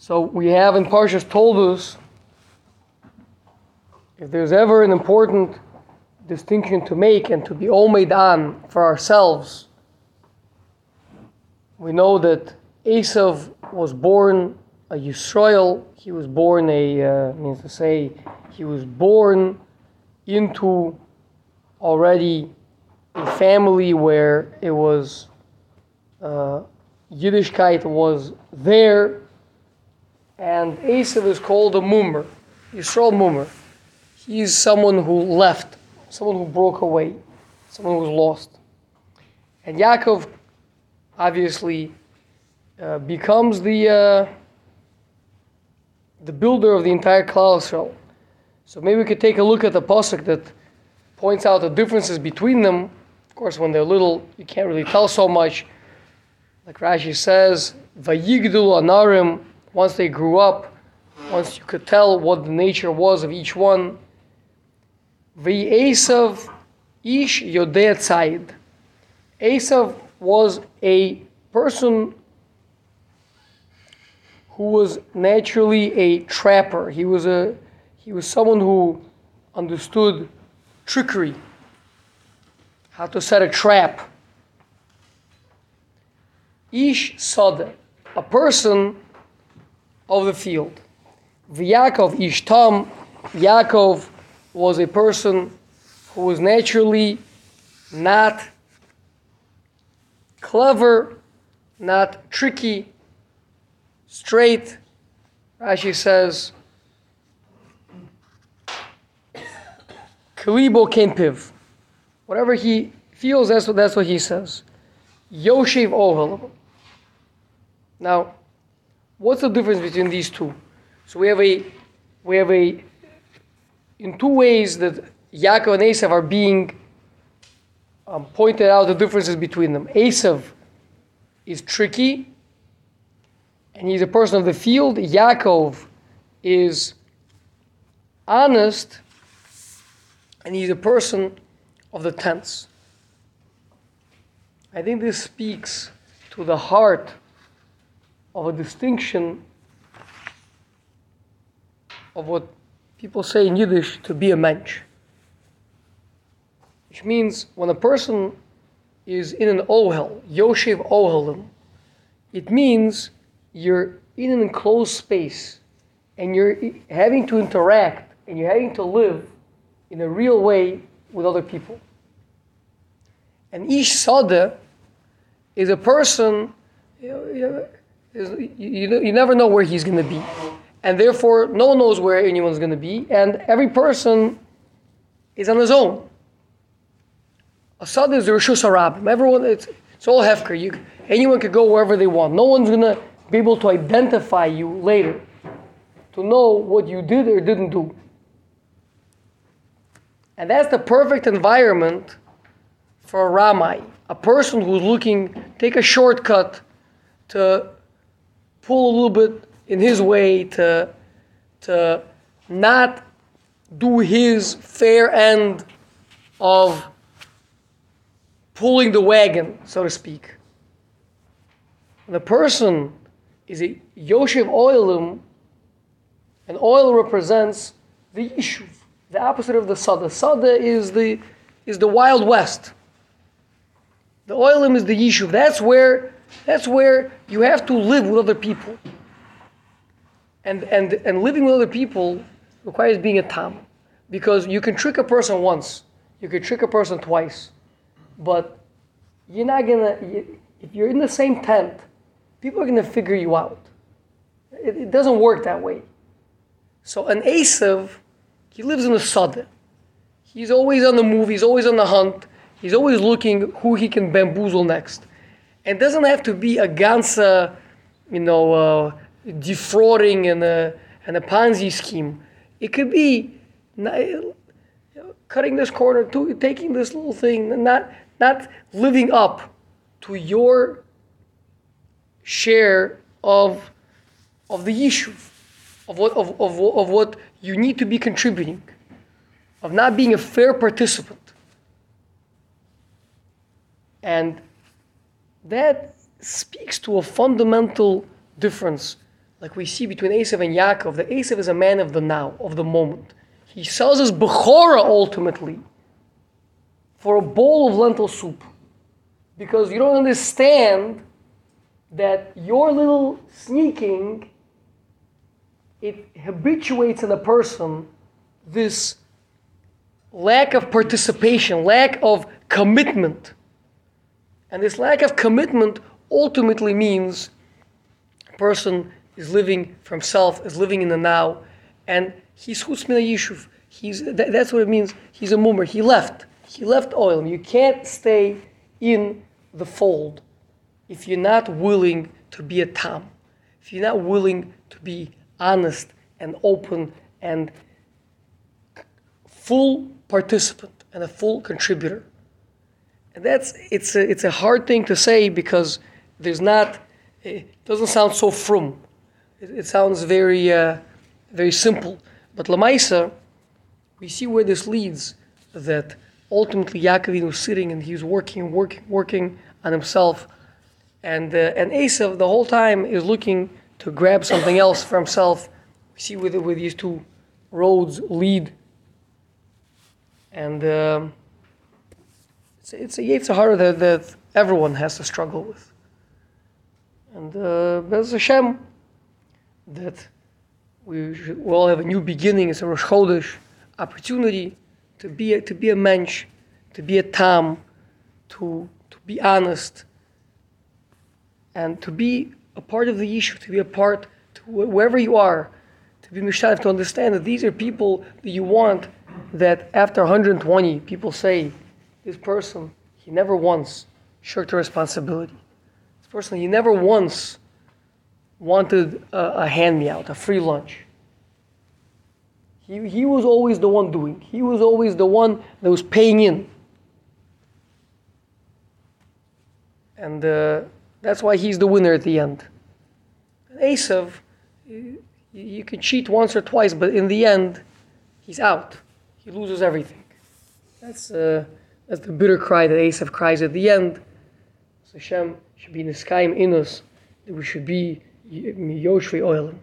So we have in Parshas Toldus, if there's ever an important distinction to make and to be all made on for ourselves, we know that Esav was born a Yisrael. He was born a uh, means to say he was born into already a family where it was uh, Yiddishkeit was there, and Esav is called a mumar, Yisrael mumar. He's someone who left, someone who broke away, someone who was lost. And Yaakov obviously uh, becomes the uh, the builder of the entire Klal. So maybe we could take a look at the pasuk that points out the differences between them. Of course, when they're little, you can't really tell so much. Like Rashi says, "Vayigdul anarim." Once they grew up, once you could tell what the nature was of each one. V'Esav ish yodei tzayid. Esav was a person who was naturally a trapper. He was a he was someone who understood trickery, how to set a trap. Ish Sada, a person of the field. V'Yakov Ish Tam, Yaakov was a person who was naturally not clever, not tricky, straight. Rashi says, Kalibo Kempiv. Whatever he feels, that's what, that's what he says. Yoshev Ohel. Now, what's the difference between these two? So we have a, we have a, in two ways that Yaakov and Esav are being um, pointed out the differences between them. Esav is tricky, and he's a person of the field. Yaakov is honest, and he's a person of the tents. I think this speaks to the heart of a distinction of what people say in Yiddish to be a mensch. Which means when a person is in an ohel, Yoshev ohelim, it means you're in an enclosed space and you're having to interact and you're having to live in a real way with other people. And Ish Sada is a person, you, know, you, you, you never know where he's going to be. And therefore, no one knows where anyone's going to be. And every person is on his own. Assad is the Rishus Harabim. Everyone, it's, it's all Hefker. You, anyone could go wherever they want. No one's going to be able to identify you later, to know what you did or didn't do. And that's the perfect environment for a Ramai, a person who's looking, take a shortcut to pull a little bit in his way, to, to not do his fair end of pulling the wagon, so to speak. The person is a Yoshev Oilim, and oil represents the yishuv, the opposite of the Sada. Sada is the, is the Wild West. The Oilim is the yishuv. That's where, that's where you have to live with other people. And, and, and living with other people requires being a Tam. Because you can trick a person once, you can trick a person twice, but you're not gonna, if you're in the same tent, people are gonna figure you out. It, it doesn't work that way. So an Esav, he lives in the Sada. He's always on the move, he's always on the hunt, he's always looking who he can bamboozle next. It doesn't have to be a Gansa, you know, uh, defrauding and a, and a Ponzi scheme. It could be cutting this corner, taking this little thing, not, not living up to your share of, of the yishuv, of what, of, of, of what you need to be contributing, of not being a fair participant. And that speaks to a fundamental difference like we see between Esav and Yaakov, that Esav is a man of the now, of the moment. He sells his Bechorah ultimately for a bowl of lentil soup because you don't understand that your little sneaking it habituates in a person this lack of participation, lack of commitment. And this lack of commitment ultimately means a person is living for himself, is living in the now, and he's chutz min yishuv. He's that, that's what it means. He's a mumar. He left. He left oil. You can't stay in the fold if you're not willing to be a tam, if you're not willing to be honest and open and full participant and a full contributor. And that's it's a, it's a hard thing to say because there's not it doesn't sound so frum. It, it sounds very uh, very simple. But Lamaisa, we see where this leads. That ultimately Yaakov was sitting and he was working, working, working on himself, and uh, and Esav the whole time is looking to grab something else for himself. We see where, where these two roads lead and um, it's, it's a Yetzirah that, that everyone has to struggle with. And uh, Bez Hashem, that we, should, we all have a new beginning. It's a Rosh Chodesh opportunity to be a, to be a mensch, to be a tam, to, to be honest, and to be a part of the yishuv, to be a part, to wherever you are, to be mishtav, to understand that these are people that you want that after 120 people say this person he never once shirked a responsibility. This person he never once wanted a, a hand me out a free lunch. He, he was always the one doing. He was always the one that was paying in. And uh, that's why he's the winner at the end. And Esav you, you can cheat once or twice but in the end he's out. He loses everything. That's, uh, that's the bitter cry that Esav cries at the end. So Hashem should be in the sky in us, that we should be Yoshvei Oilim.